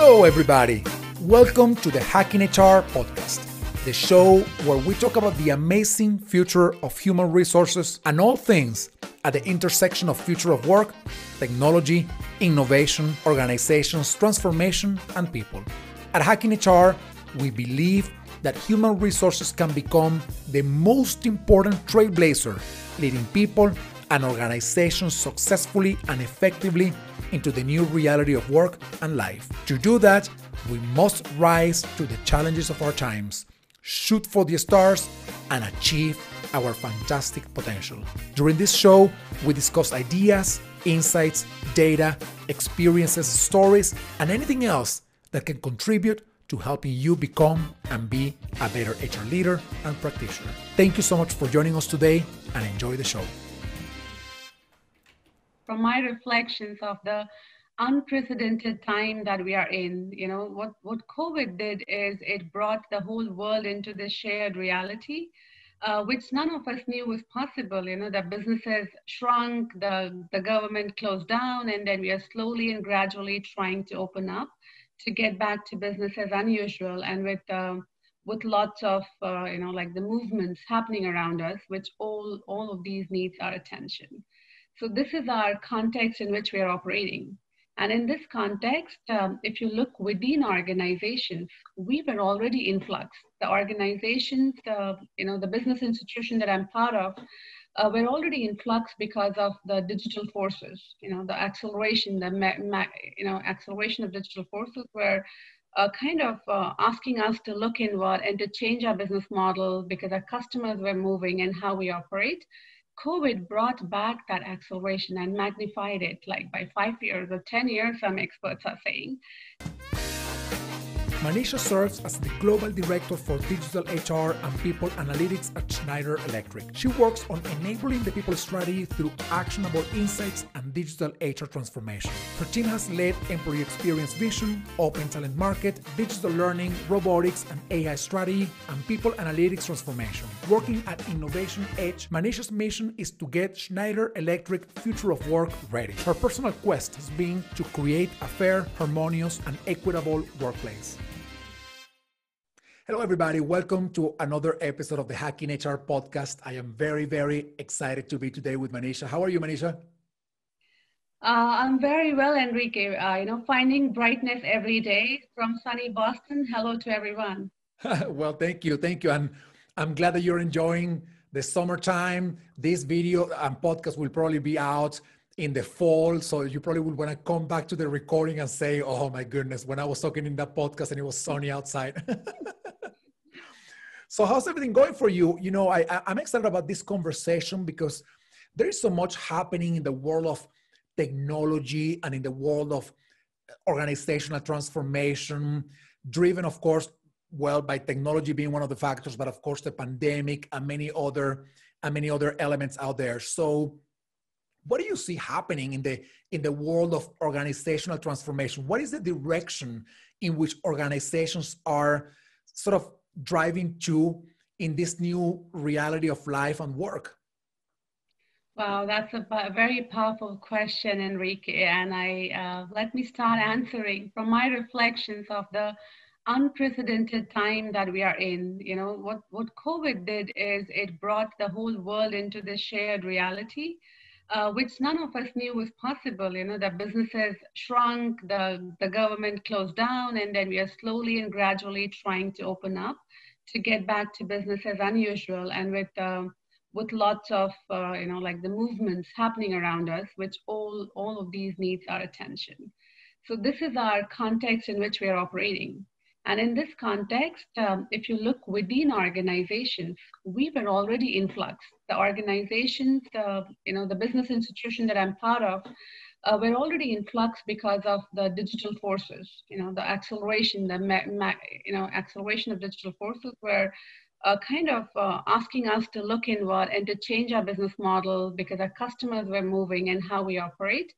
Hello, everybody. Welcome to the Hacking HR podcast, the show where we talk about the amazing future of human resources and all things at the intersection of future of work, technology, innovation, organizations, transformation, and people. At Hacking HR, we believe that human resources can become the most important trailblazer, leading people and organizations successfully and effectively into the new reality of work and life. To do that, we must rise to the challenges of our times, shoot for the stars, and achieve our fantastic potential. During this show, we discuss ideas, insights, data, experiences, stories, and anything else that can contribute to helping you become and be a better HR leader and practitioner. Thank you so much for joining us today and enjoy the show from my reflections of the unprecedented time that we are in you know what what covid did is it brought the whole world into this shared reality uh, which none of us knew was possible you know the businesses shrunk the the government closed down and then we are slowly and gradually trying to open up to get back to business as unusual and with um, with lots of uh, you know like the movements happening around us which all all of these needs our attention so this is our context in which we are operating. And in this context, um, if you look within organizations, we were already in flux. The organizations, the, you know, the business institution that I'm part of, uh, we're already in flux because of the digital forces, you know, the acceleration, the you know, acceleration of digital forces were uh, kind of uh, asking us to look inward and to change our business model because our customers were moving and how we operate. COVID brought back that acceleration and magnified it like by five years or 10 years, some experts are saying. Manisha serves as the Global Director for Digital HR and People Analytics at Schneider Electric. She works on enabling the people strategy through actionable insights and digital HR transformation. Her team has led employee experience vision, open talent market, digital learning, robotics and AI strategy, and people analytics transformation. Working at Innovation Edge, Manisha's mission is to get Schneider Electric future of work ready. Her personal quest has been to create a fair, harmonious, and equitable workplace. Hello, everybody. Welcome to another episode of the Hacking HR podcast. I am very, very excited to be today with Manisha. How are you, Manisha? Uh, I'm very well, Enrique. Uh, you know, finding brightness every day from sunny Boston. Hello to everyone. well, thank you. Thank you. And I'm glad that you're enjoying the summertime. This video and podcast will probably be out in the fall. So you probably will want to come back to the recording and say, oh my goodness, when I was talking in that podcast and it was sunny outside. So how's everything going for you? You know, I, I'm excited about this conversation because there is so much happening in the world of technology and in the world of organizational transformation, driven, of course, well, by technology being one of the factors, but of course the pandemic and many other and many other elements out there. So what do you see happening in the in the world of organizational transformation? What is the direction in which organizations are sort of driving to in this new reality of life and work? Wow, that's a, a very powerful question, Enrique. And I uh, let me start answering from my reflections of the unprecedented time that we are in. You know, what, what COVID did is it brought the whole world into this shared reality. Uh, which none of us knew was possible. You know, the businesses shrunk, the, the government closed down, and then we are slowly and gradually trying to open up to get back to business as unusual and with um, with lots of uh, you know like the movements happening around us which all all of these needs our attention so this is our context in which we are operating and in this context um, if you look within organizations we were already in flux the organizations the you know the business institution that i'm part of uh, we're already in flux because of the digital forces, you know, the acceleration, the you know, acceleration of digital forces were uh, kind of uh, asking us to look inward and to change our business model because our customers were moving and how we operate.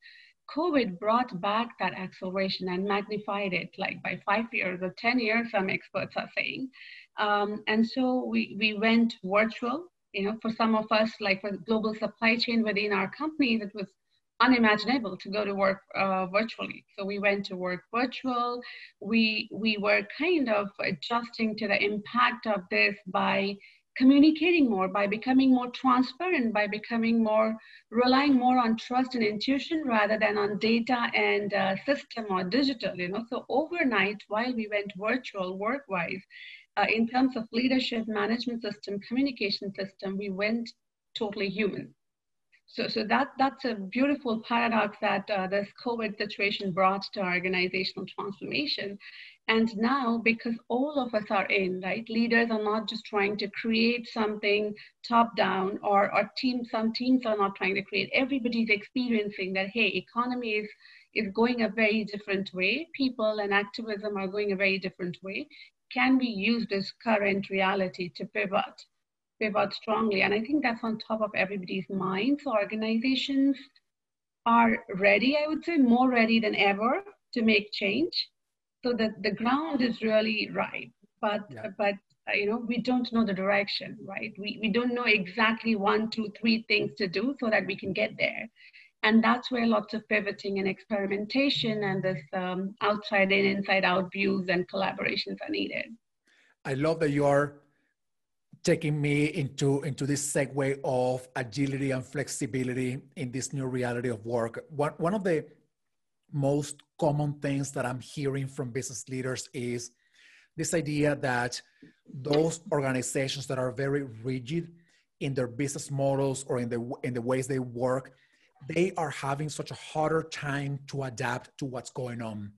COVID brought back that acceleration and magnified it like by five years or 10 years, some experts are saying. Um, and so we, we went virtual, you know, for some of us, like for global supply chain within our companies, it was unimaginable to go to work uh, virtually. So we went to work virtual. We we were kind of adjusting to the impact of this by communicating more, by becoming more transparent, by becoming more relying more on trust and intuition rather than on data and uh, system or digital. You know, so overnight while we went virtual work-wise, uh, in terms of leadership management system, communication system, we went totally human so, so that, that's a beautiful paradox that uh, this COVID situation brought to organizational transformation. And now, because all of us are in, right, leaders are not just trying to create something top down or, or team, some teams are not trying to create. Everybody's experiencing that, hey, economy is, is going a very different way. People and activism are going a very different way. Can we use this current reality to pivot? Pivot strongly. And I think that's on top of everybody's mind. So organizations are ready, I would say, more ready than ever to make change. So that the ground is really right. But yeah. but uh, you know we don't know the direction, right? We we don't know exactly one, two, three things to do so that we can get there. And that's where lots of pivoting and experimentation and this um, outside in, inside out views and collaborations are needed. I love that you are taking me into into this segue of agility and flexibility in this new reality of work. One one of the most common things that I'm hearing from business leaders is this idea that those organizations that are very rigid in their business models or in the in the ways they work, they are having such a harder time to adapt to what's going on.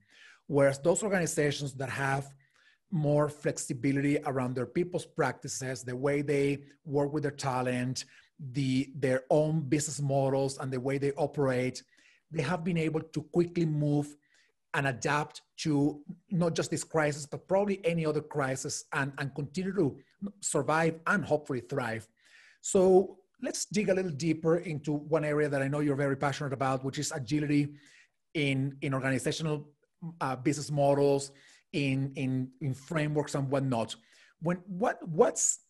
Whereas those organizations that have more flexibility around their people's practices, the way they work with their talent, the their own business models and the way they operate, they have been able to quickly move and adapt to not just this crisis, but probably any other crisis and, and continue to survive and hopefully thrive. So let's dig a little deeper into one area that I know you're very passionate about, which is agility in, in organizational uh, business models, in in in frameworks and whatnot. When what what's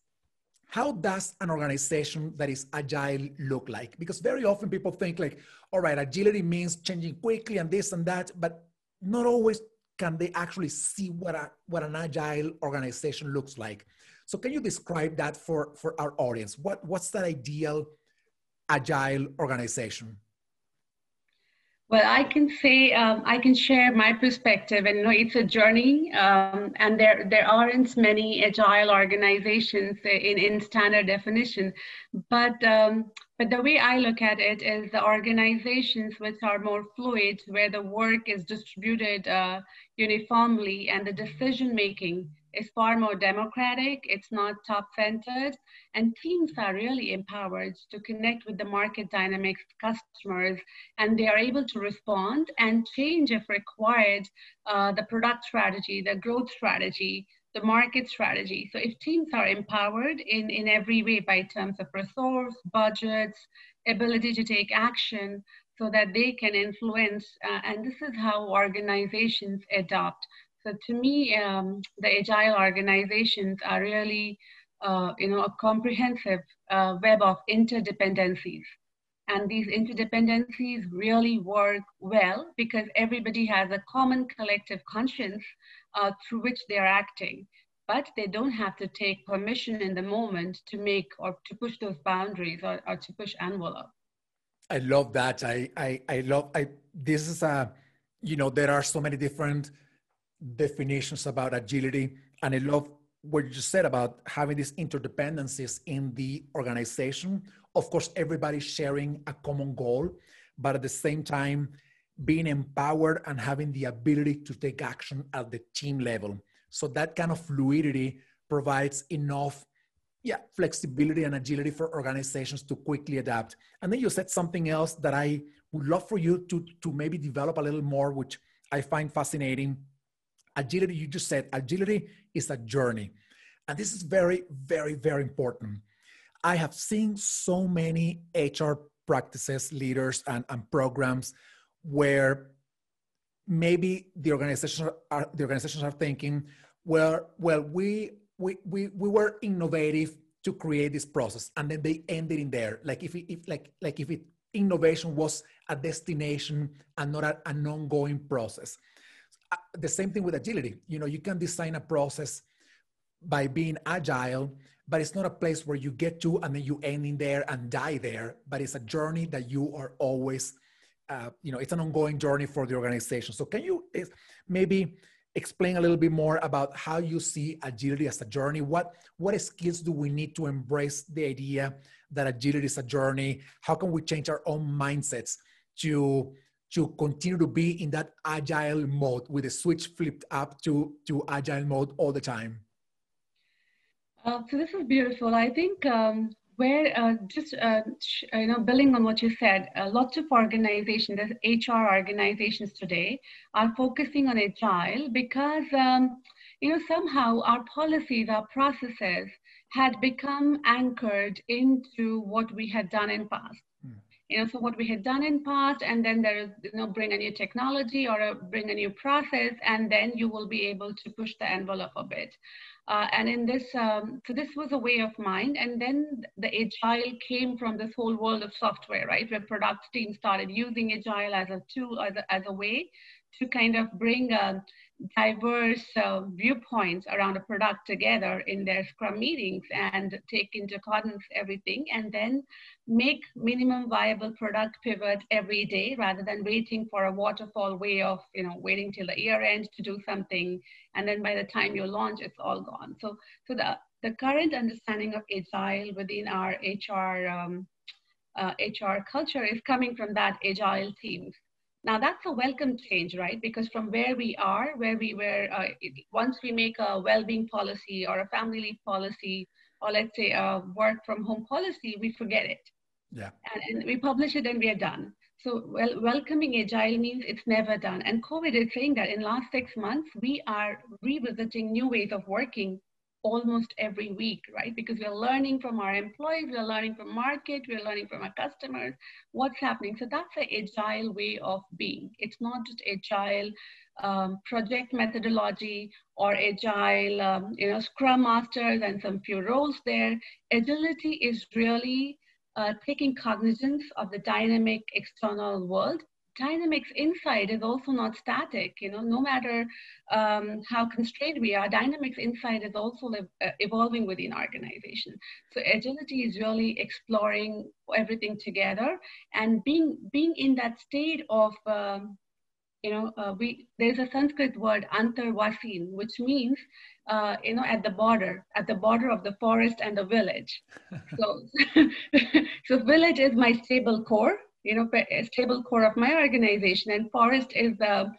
how does an organization that is agile look like? Because very often people think like, all right, agility means changing quickly and this and that, but not always can they actually see what a what an agile organization looks like. So can you describe that for for our audience? What what's that ideal agile organization? Well, I can say um, I can share my perspective, and you know, it's a journey, um, and there there aren't many agile organizations in in standard definition, but um, but the way I look at it is the organizations which are more fluid, where the work is distributed uh, uniformly, and the decision making is far more democratic, it's not top centered, and teams are really empowered to connect with the market dynamics, customers, and they are able to respond and change if required uh, the product strategy, the growth strategy, the market strategy. So if teams are empowered in, in every way by terms of resource, budgets, ability to take action, so that they can influence, uh, and this is how organizations adopt so to me, um, the agile organizations are really, uh, you know, a comprehensive uh, web of interdependencies. And these interdependencies really work well because everybody has a common collective conscience uh, through which they're acting. But they don't have to take permission in the moment to make or to push those boundaries or, or to push envelope. I love that. I, I, I love, I, this is a, you know, there are so many different definitions about agility. And I love what you just said about having these interdependencies in the organization. Of course, everybody sharing a common goal, but at the same time, being empowered and having the ability to take action at the team level. So that kind of fluidity provides enough yeah, flexibility and agility for organizations to quickly adapt. And then you said something else that I would love for you to, to maybe develop a little more, which I find fascinating agility, you just said agility is a journey. And this is very, very, very important. I have seen so many HR practices, leaders, and, and programs where maybe the organizations are the organizations are thinking, well, well, we we we we were innovative to create this process, and then they ended in there. Like if it, if like like if it innovation was a destination and not a, an ongoing process. The same thing with agility. You know, you can design a process by being agile, but it's not a place where you get to and then you end in there and die there. But it's a journey that you are always, uh, you know, it's an ongoing journey for the organization. So can you maybe explain a little bit more about how you see agility as a journey? What what skills do we need to embrace the idea that agility is a journey? How can we change our own mindsets to to continue to be in that agile mode with the switch flipped up to to agile mode all the time? Uh, so this is beautiful. I think um, where uh, just uh, you know building on what you said, uh, lots of organizations, HR organizations today, are focusing on agile because um, you know somehow our policies, our processes had become anchored into what we had done in past. You know, so what we had done in past, and then there is, you know, bring a new technology or a, bring a new process, and then you will be able to push the envelope a bit. Uh, and in this, um, so this was a way of mind. And then the agile came from this whole world of software, right? Where product teams started using agile as a tool, as a, as a way to kind of bring a, diverse uh, viewpoints around a product together in their scrum meetings and take into account everything and then make minimum viable product pivot every day rather than waiting for a waterfall way of you know waiting till the year end to do something and then by the time you launch it's all gone. So so the the current understanding of agile within our hr um, uh, hr culture is coming from that agile teams now that's a welcome change, right? Because from where we are, where we were, uh, once we make a well-being policy or a family leave policy, or let's say a work from home policy, we forget it. Yeah. And, and we publish it and we are done. So well, welcoming agile means it's never done. And COVID is saying that in last six months, we are revisiting new ways of working almost every week, right? Because we're learning from our employees, we're learning from market, we're learning from our customers, what's happening. So that's an agile way of being. It's not just agile um, project methodology or agile, um, you know, scrum masters and some few roles there. Agility is really uh, taking cognizance of the dynamic external world dynamics inside is also not static you know no matter um, how constrained we are dynamics inside is also uh, evolving within organization. So agility is really exploring everything together and being being in that state of um, you know uh, we there's a sanskrit word antevasin which means uh, you know at the border at the border of the forest and the village. So so village is my stable core you know, stable core of my organization, and forest is the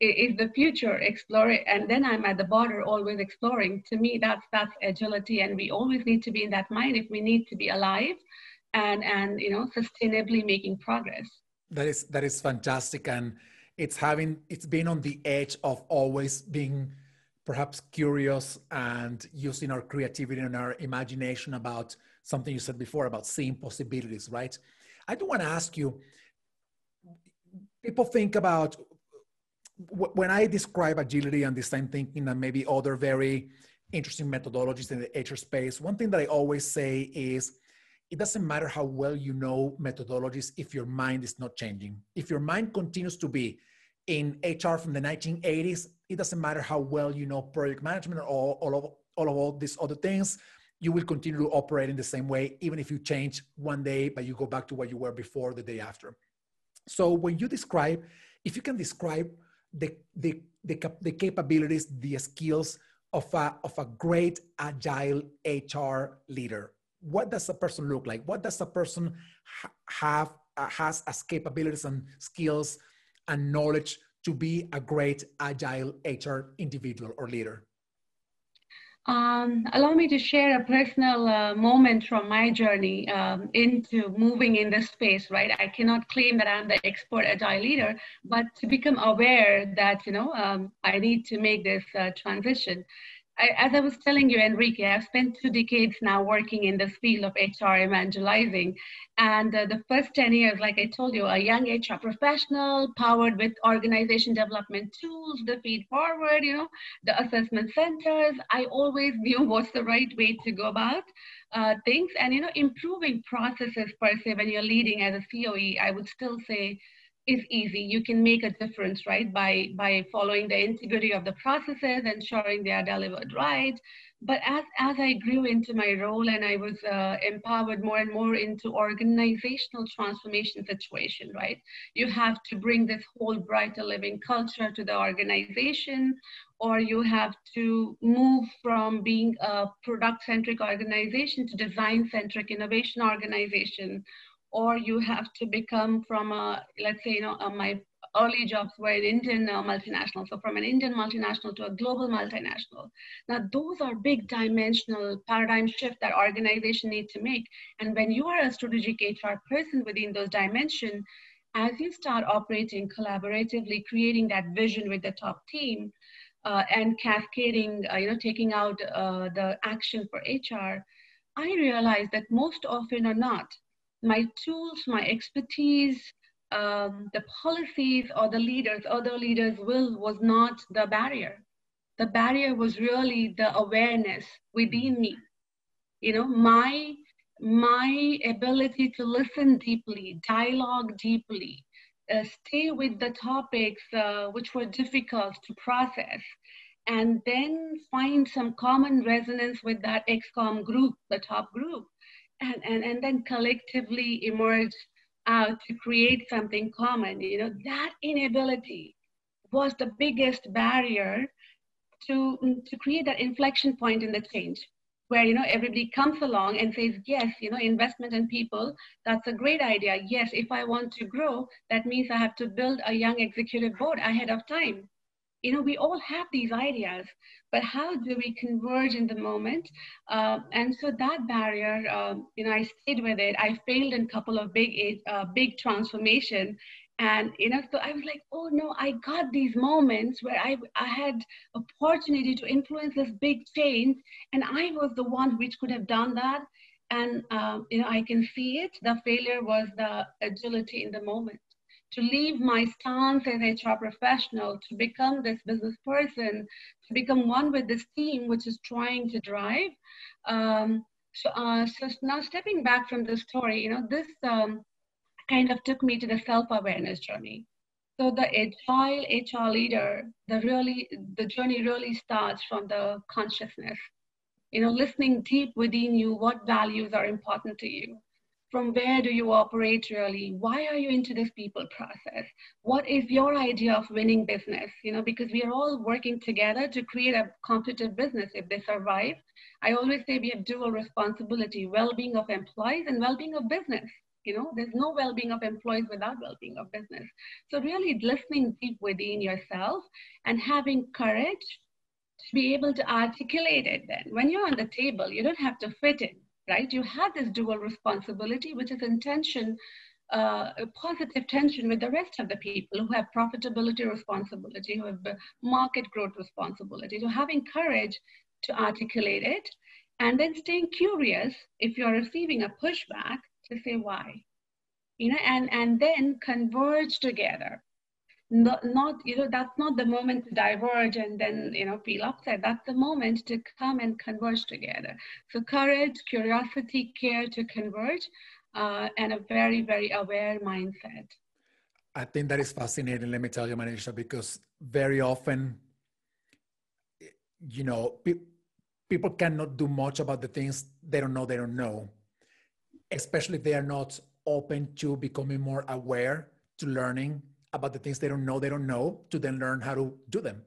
is the future exploring and then i'm at the border always exploring. To me that's that's agility and we always need to be in that mind if we need to be alive and and you know sustainably making progress. That is that is fantastic and it's having it's been on the edge of always being perhaps curious and using our creativity and our imagination about something you said before about seeing possibilities right I do want to ask you people think about when I describe agility and design thinking and maybe other very interesting methodologies in the HR space, one thing that I always say is it doesn't matter how well you know methodologies if your mind is not changing. If your mind continues to be in HR from the 1980s, it doesn't matter how well you know project management or all, all of all of all these other things you will continue to operate in the same way, even if you change one day, but you go back to what you were before the day after. So when you describe, if you can describe the, the, the, the capabilities, the skills of a, of a great agile HR leader, what does a person look like? What does a person ha- have, uh, has as capabilities and skills and knowledge to be a great agile HR individual or leader? Um, allow me to share a personal uh, moment from my journey um, into moving in this space, right? I cannot claim that I'm the expert agile leader, but to become aware that, you know, um, I need to make this uh, transition. I, as I was telling you, Enrique, I've spent two decades now working in this field of HR evangelizing. And uh, the first 10 years, like I told you, a young HR professional powered with organization development tools, the feed forward, you know, the assessment centers. I always knew what's the right way to go about uh, things. And, you know, improving processes per se when you're leading as a COE, I would still say is easy. You can make a difference, right, by, by following the integrity of the processes, ensuring they are delivered right. But as, as I grew into my role and I was uh, empowered more and more into organizational transformation situation, right, you have to bring this whole brighter living culture to the organization, or you have to move from being a product-centric organization to design-centric innovation organization, or you have to become from a, let's say, you know, my early jobs were in Indian uh, multinational. So from an Indian multinational to a global multinational. Now, those are big dimensional paradigm shift that organization need to make. And when you are a strategic HR person within those dimension as you start operating collaboratively, creating that vision with the top team, uh, and cascading, uh, you know, taking out uh, the action for HR, I realized that most often or not, my tools, my expertise, um, the policies or the leaders, other leaders' will was not the barrier. The barrier was really the awareness within me. You know, my my ability to listen deeply, dialogue deeply, uh, stay with the topics uh, which were difficult to process, and then find some common resonance with that ExCom group, the top group, and, and, and then collectively emerge out to create something common. You know, that inability was the biggest barrier to, mm, to create that inflection point in the change where you know everybody comes along and says yes you know investment in people that's a great idea yes if i want to grow that means i have to build a young executive board ahead of time you know, we all have these ideas, but how do we converge in the moment? Uh, and so that barrier, um, you know, I stayed with it. I failed in a couple of big, uh, big transformation. And, you know, so I was like, oh no, I got these moments where I, I had opportunity to influence this big change. And I was the one which could have done that. And, um, you know, I can see it. The failure was the agility in the moment to leave my stance as HR professional, to become this business person, to become one with this team, which is trying to drive. Um, so, uh, so now stepping back from the story, you know, this um, kind of took me to the self-awareness journey. So the agile HR leader, the really, the journey really starts from the consciousness. You know, listening deep within you, what values are important to you from where do you operate really? Why are you into this people process? What is your idea of winning business? You know because we are all working together to create a competitive business if they survive. I always say we have dual responsibility well-being of employees and well-being of business. You know there's no well-being of employees without well-being of business. So really listening deep within yourself and having courage to be able to articulate it then. When you're on the table you don't have to fit in right? You have this dual responsibility, which is in tension, uh, a positive tension with the rest of the people who have profitability responsibility, who have market growth responsibility. So having courage to articulate it and then staying curious if you're receiving a pushback to say why, you know, and, and then converge together not, not you know that's not the moment to diverge and then you know feel upset that's the moment to come and converge together. So courage curiosity care to converge uh, and a very very aware mindset. I think that is fascinating. Let me tell you manisha because very often you know pe- people cannot do much about the things they don't know they don't know especially if they are not open to becoming more aware to learning about the things they don't know they don't know to then learn how to do them.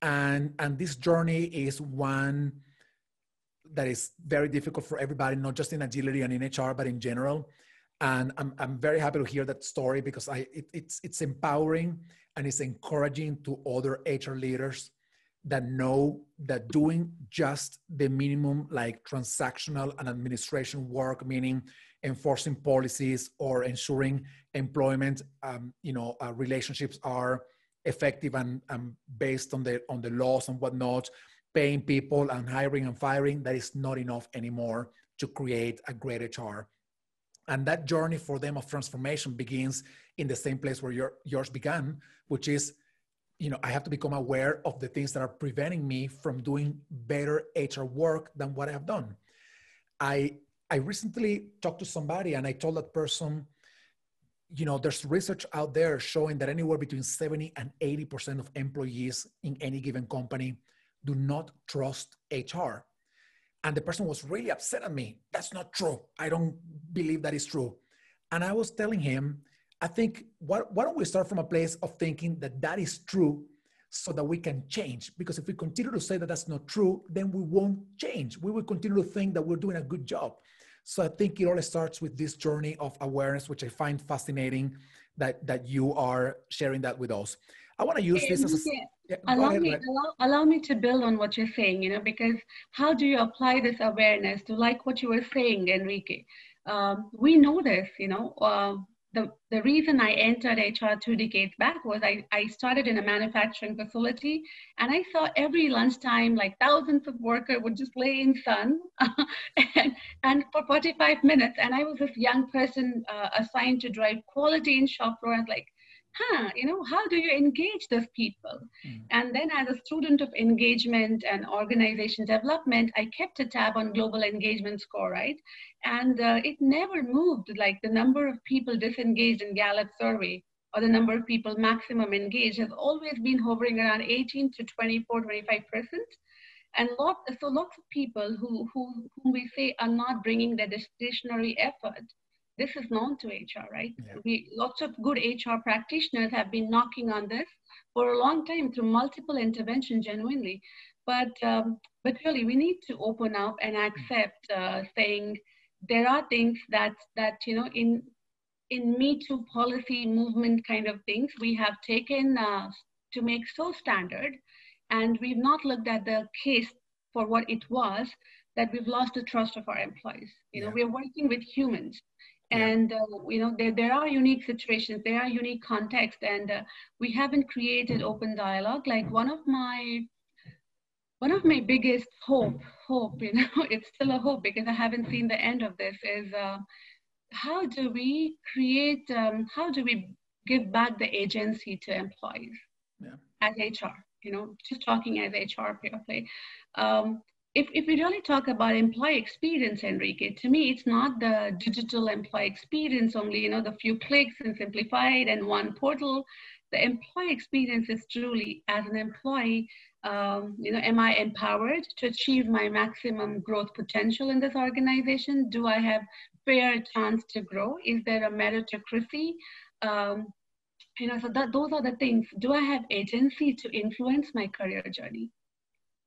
And and this journey is one that is very difficult for everybody not just in agility and in hr but in general. And i'm, I'm very happy to hear that story because i it, it's it's empowering and it's encouraging to other hr leaders that know that doing just the minimum like transactional and administration work meaning enforcing policies or ensuring employment um, you know uh, relationships are effective and, and, based on the on the laws and whatnot paying people and hiring and firing, that is not enough anymore to create a great HR. And that journey for them of transformation begins in the same place where your, yours began, which is, you know, I have to become aware of the things that are preventing me from doing better HR work than what I have done. I I recently talked to somebody and I told that person, you know, there's research out there showing that anywhere between 70 and 80% of employees in any given company do not trust HR. And the person was really upset at me. That's not true. I don't believe that is true. And I was telling him, I think, why, why don't we start from a place of thinking that that is true so that we can change? Because if we continue to say that that's not true, then we won't change. We will continue to think that we're doing a good job. So I think it all starts with this journey of awareness, which I find fascinating that, that you are sharing that with us. I want to use this as a, yeah, allow ahead, me allow, allow me to build on what you're saying you know because how do you apply this awareness to like what you were saying enrique um, we know this you know uh, the, the reason I entered HR two decades back was I, I started in a manufacturing facility and I saw every lunchtime like thousands of workers would just lay in sun and, and for 45 minutes and I was this young person uh, assigned to drive quality in shop floor. I was like, huh, you know, how do you engage those people? Mm. And then as a student of engagement and organization development, I kept a tab on global engagement score, right? And uh, it never moved, like the number of people disengaged in Gallup survey or the number of people maximum engaged has always been hovering around 18 to 24, 25 percent. And lot, so lots of people who, who, whom we say are not bringing their discretionary effort this is known to HR, right? Yeah. We, lots of good HR practitioners have been knocking on this for a long time through multiple interventions, genuinely. But um, but really, we need to open up and accept uh, saying there are things that that you know in in Me Too policy movement kind of things we have taken uh, to make so standard, and we've not looked at the case for what it was that we've lost the trust of our employees. You know, yeah. we're working with humans and uh, you know there, there are unique situations there are unique contexts and uh, we haven't created open dialogue. Like one of my one of my biggest hope hope you know it's still a hope because i haven't seen the end of this is uh, how do we create um, how do we give back the agency to employees? Yeah. as hr you know just talking as hr play. Um, if, if we really talk about employee experience, Enrique, to me, it's not the digital employee experience only, you know, the few clicks and simplified and one portal. The employee experience is truly, as an employee, um, you know, am I empowered to achieve my maximum growth potential in this organization? Do I have fair chance to grow? Is there a meritocracy? Um, you know, so that, those are the things. Do I have agency to influence my career journey?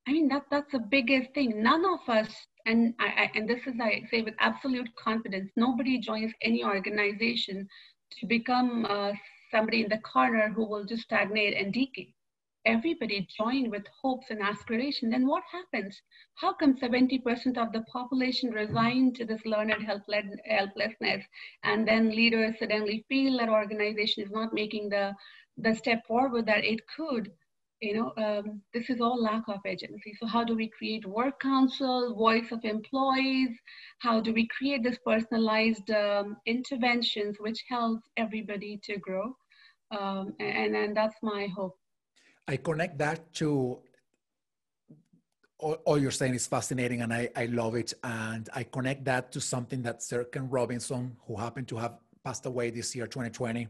I mean, that, that's the biggest thing. None of us, and I, I, and this is I say with absolute confidence, nobody joins any organization to become uh, somebody in the corner who will just stagnate and decay. Everybody joined with hopes and aspirations. Then what happens? How come 70% of the population resign to this learned helplessness, and then leaders suddenly feel that organization is not making the the step forward that it could? You know, um, this is all lack of agency. So how do we create work council, voice of employees? How do we create this personalized um, interventions which helps everybody to grow? Um, and, and that's my hope. I connect that to all, all, you're saying is fascinating and I, I love it. And I connect that to something that Sir Ken Robinson, who happened to have passed away this year, 2020,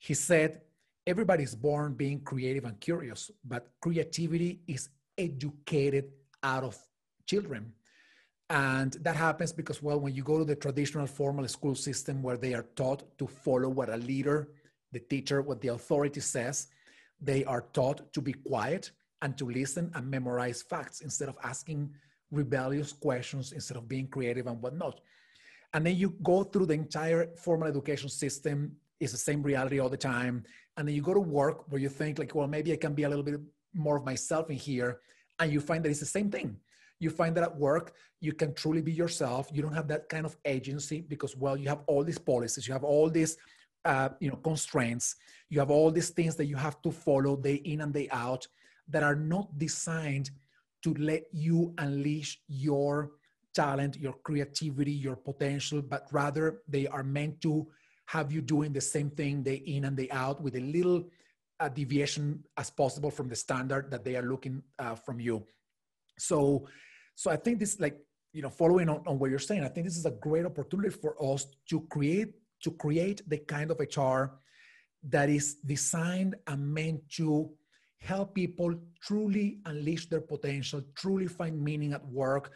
he said, everybody's born being creative and curious, but creativity is educated out of children. And that happens because, well, when you go to the traditional formal school system where they are taught to follow what a leader, the teacher, what the authority says, they are taught to be quiet and to listen and memorize facts instead of asking rebellious questions, instead of being creative and whatnot. And then you go through the entire formal education system, it's the same reality all the time. And then you go to work where you think like well maybe i can be a little bit more of myself in here and you find that it's the same thing. You find that at work you can truly be yourself. You don't have that kind of agency because well you have all these policies you have all these uh, you know constraints. You have all these things that you have to follow day in and day out that are not designed to let you unleash your talent, your creativity, your potential, but rather they are meant to have you doing the same thing day in and day out with a little uh, deviation as possible from the standard that they are looking uh, from you. So, so I think this, like you know, following on, on what you're saying, I think this is a great opportunity for us to create to create the kind of HR that is designed and meant to help people truly unleash their potential, truly find meaning at work,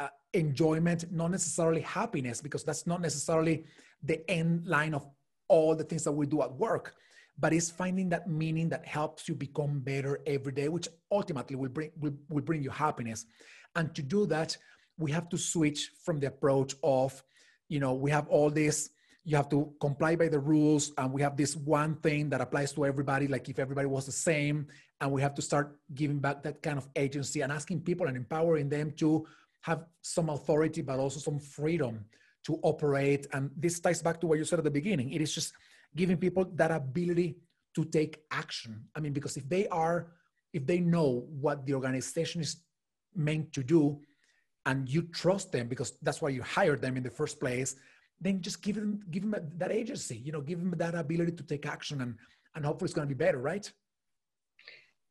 uh, enjoyment, not necessarily happiness, because that's not necessarily the end line of all the things that we do at work, but it's finding that meaning that helps you become better every day, which ultimately will bring will, will bring you happiness. And to do that, we have to switch from the approach of, you know, we have all this you have to comply by the rules and we have this one thing that applies to everybody like if everybody was the same and we have to start giving back that kind of agency and asking people and empowering them to have some authority but also some freedom to operate. And this ties back to what you said at the beginning. It is just giving people that ability to take action. I mean because if they are if they know what the organization is meant to do and you trust them because that's why you hired them in the first place then just give them give them that agency you know give them that ability to take action and and hopefully it's going to be better right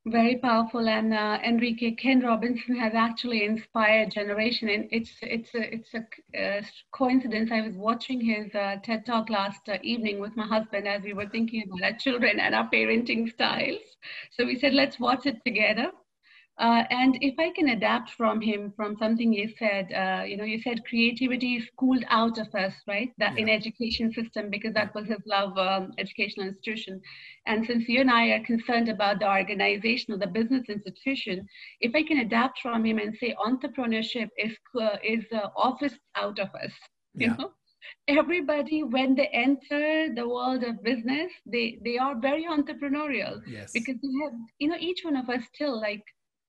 very powerful. And uh, enrique ken robinson has actually inspired generation. And it's it's a it's a uh, coincidence. I was watching his uh, ted talk last uh, evening with my husband as we were thinking about our children and our parenting styles. So we said let's watch it together uh, and if I can adapt from him from something you said, uh, you know, you said creativity is schooled out of us, right? That yeah. in education system because that was his love um, educational institution. And since you and I are concerned about the organization or the business institution, if I can adapt from him and say entrepreneurship is uh, is office out of us, you yeah. know everybody when they enter the world of business they they are very entrepreneurial yes. because they have you know each one of us still like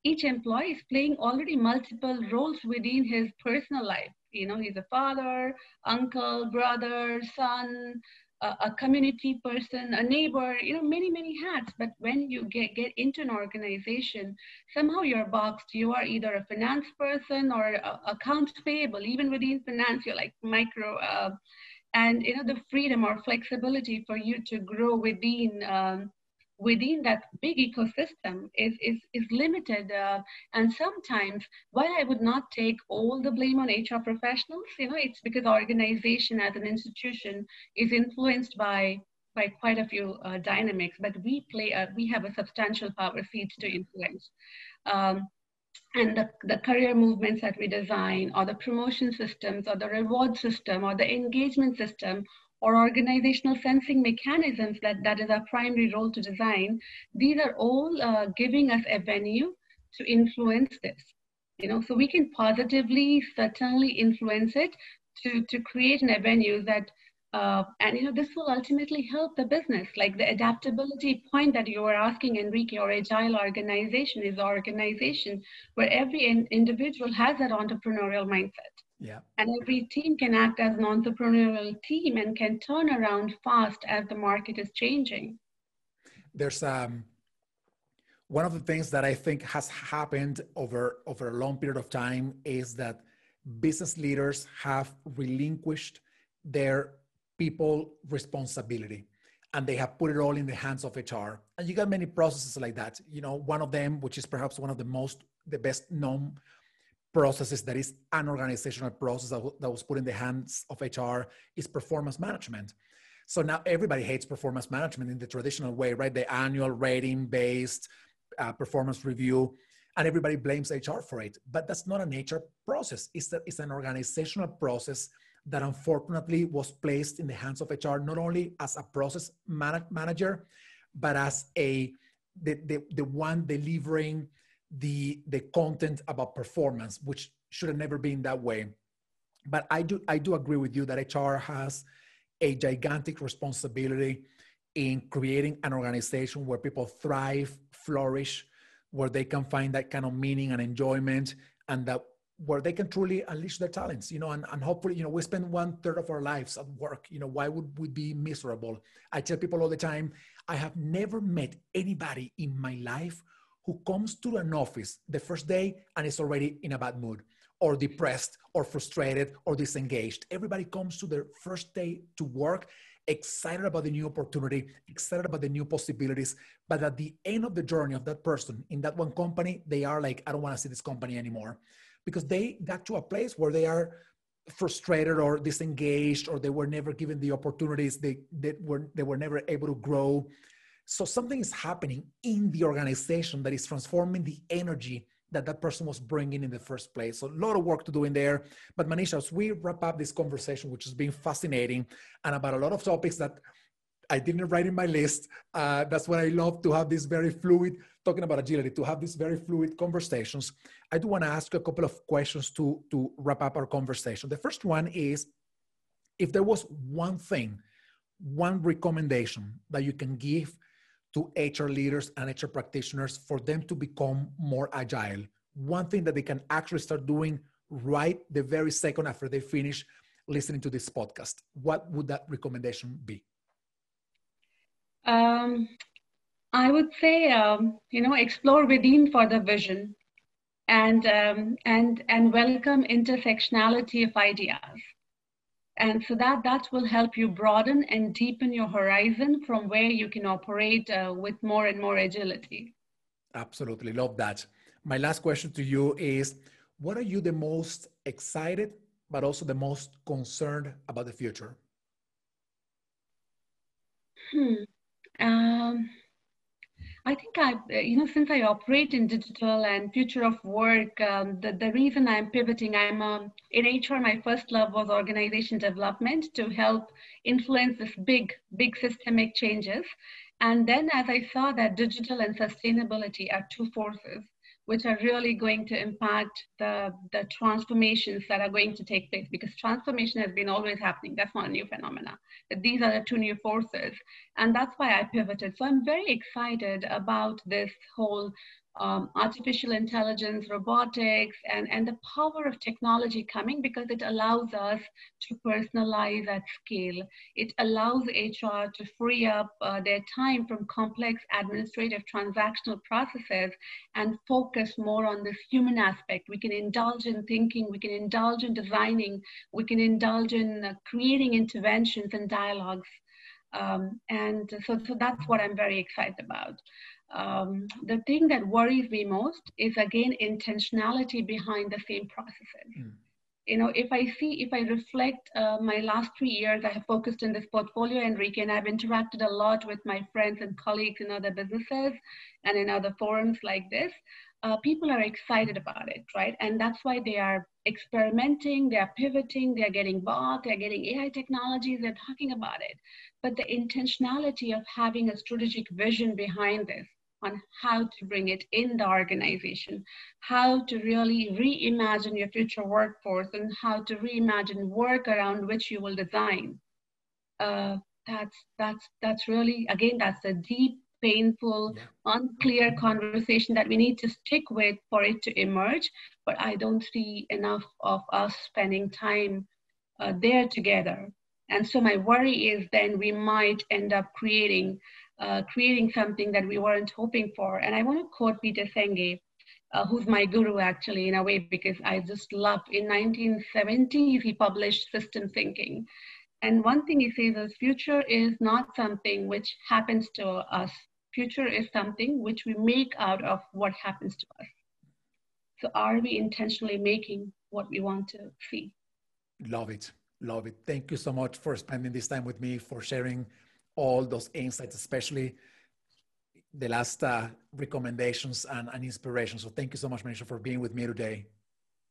each employee is playing already multiple roles within his personal life. You know, he's a father, uncle, brother, son, a, a, community person, a neighbor, you know, many, many hats. But when you get, get into an organization, somehow you're boxed. You are either a finance person or accounts payable. Even within finance, you're like micro. Uh, and, you know, the freedom or flexibility for you to grow within um, within that big ecosystem is, is, is limited. Uh, and sometimes, while I would not take all the blame on HR professionals, you know, it's because organization as an institution is influenced by by quite a few uh, dynamics, but we play, a, we have a substantial power seat to influence. Um, and the, the career movements that we design or the promotion systems or the reward system or the engagement system or organizational sensing mechanisms that, that is our primary role to design, these are all uh, giving us a venue to influence this. You know, so we can positively, certainly influence it to, to create an avenue that, uh, and you know, this will ultimately help the business. Like the adaptability point that you were asking, Enrique, or agile organization is organization where every in, individual has that entrepreneurial mindset yeah. And every team can act as an entrepreneurial team and can turn around fast as the market is changing. There's um, one of the things that I think has happened over over a long period of time is that business leaders have relinquished their people responsibility and they have put it all in the hands of HR. And you got many processes like that. You know, one of them, which is perhaps one of the most the best known processes that is an organizational process that, that was put in the hands of HR is performance management. So now everybody hates performance management in the traditional way, right? The annual rating based uh, performance review, and everybody blames HR for it. But that's not an HR process. It's, a, it's an organizational process that unfortunately was placed in the hands of HR, not only as a process man- manager, but as a the, the, the one delivering the the content about performance, which should have never been that way. But I do I do agree with you that HR has a gigantic responsibility in creating an organization where people thrive, flourish, where they can find that kind of meaning and enjoyment, and that where they can truly unleash their talents, you know, and, and hopefully, you know, we spend one third of our lives at work. You know, why would we be miserable? I tell people all the time, I have never met anybody in my life who comes to an office the first day and is already in a bad mood or depressed or frustrated or disengaged. Everybody comes to their first day to work excited about the new opportunity, excited about the new possibilities. But at the end of the journey of that person in that one company, they are like, I don't want to see this company anymore because they got to a place where they are frustrated or disengaged or they were never given the opportunities they, they were they were never able to grow so something is happening in the organization that is transforming the energy that that person was bringing in the first place. So a lot of work to do in there. But Manisha, as we wrap up this conversation, which has been fascinating and about a lot of topics that I didn't write in my list. Uh, that's what I love to have this very fluid, talking about agility, to have these very fluid conversations. I do want to ask a couple of questions to, to wrap up our conversation. The first one is if there was one thing, one recommendation that you can give to HR leaders and HR practitioners for them to become more agile. One thing that they can actually start doing right the very second after they finish listening to this podcast. What would that recommendation be? Um, I would say, um, you know, explore within for the vision and, um, and, and welcome intersectionality of ideas and so that that will help you broaden and deepen your horizon from where you can operate uh, with more and more agility. Absolutely. Love that. My last question to you is what are you the most excited but also the most concerned about the future? Hmm. um, I think I, you know, since I operate in digital and future of work, um, the, the reason I'm pivoting, I'm um, in HR, my first love was organization development to help influence this big, big systemic changes. And then as I saw that digital and sustainability are two forces which are really going to impact the, the transformations that are going to take place because transformation has been always happening. That's not a new phenomena. These are the two new forces. And that's why I pivoted. So I'm very excited about this whole um, artificial intelligence, robotics, and, and the power of technology coming because it allows us to personalize at scale. It allows HR to free up uh, their time from complex administrative transactional processes and focus more on this human aspect. We can indulge in thinking, we can indulge in designing, we can indulge in uh, creating interventions and dialogues. Um, and so, so that's what I'm very excited about um, the thing that worries me most is again intentionality behind the same processes. Mm. You know, if I see, if I reflect uh, my last three years, I have focused in this portfolio, Enrique, and I've interacted a lot with my friends and colleagues in other businesses and in other forums like this. Uh, people are excited about it, right? And that's why they are experimenting, they are pivoting, they are getting bought, they're getting AI technologies, they're talking about it. But the intentionality of having a strategic vision behind this, on how to bring it in the organization, how to really reimagine your future workforce, and how to reimagine work around which you will design. Uh, that's that's that's really again that's a deep, painful, yeah. unclear conversation that we need to stick with for it to emerge. But I don't see enough of us spending time uh, there together. And so my worry is then we might end up creating uh, creating something that we weren't hoping for. And I want to quote Peter Senge, uh, who's my guru actually in a way because I just love. In 1970s, he published System Thinking, and one thing he says is future is not something which happens to us. Future is something which we make out of what happens to us. So are we intentionally making what we want to see? Love it. Love it. Thank you so much for spending this time with me, for sharing all those insights, especially the last uh, recommendations and, and inspirations. So thank you so much, Manisha, for being with me today.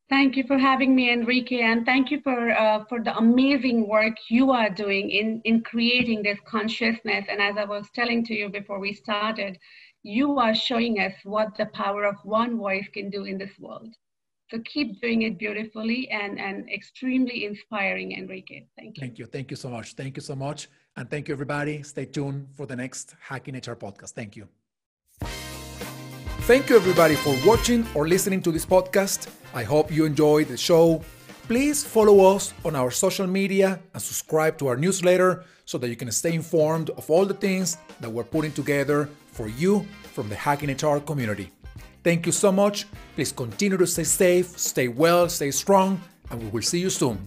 Thank you for having me, Enrique, and thank you for uh, for the amazing work you are doing in in creating this consciousness. And as I was telling to you before we started, you are showing us what the power of one voice can do in this world. So keep doing it beautifully and and extremely inspiring, Enrique. Thank you. Thank you. Thank you so much. Thank you so much. And thank you, everybody. Stay tuned for the next Hacking HR podcast. Thank you. Thank you, everybody, for watching or listening to this podcast. I hope you enjoyed the show. Please follow us on our social media and subscribe to our newsletter so that you can stay informed of all the things that we're putting together for you from the Hacking HR community. Thank you so much. Please continue to stay safe, stay well, stay strong, and we will see you soon.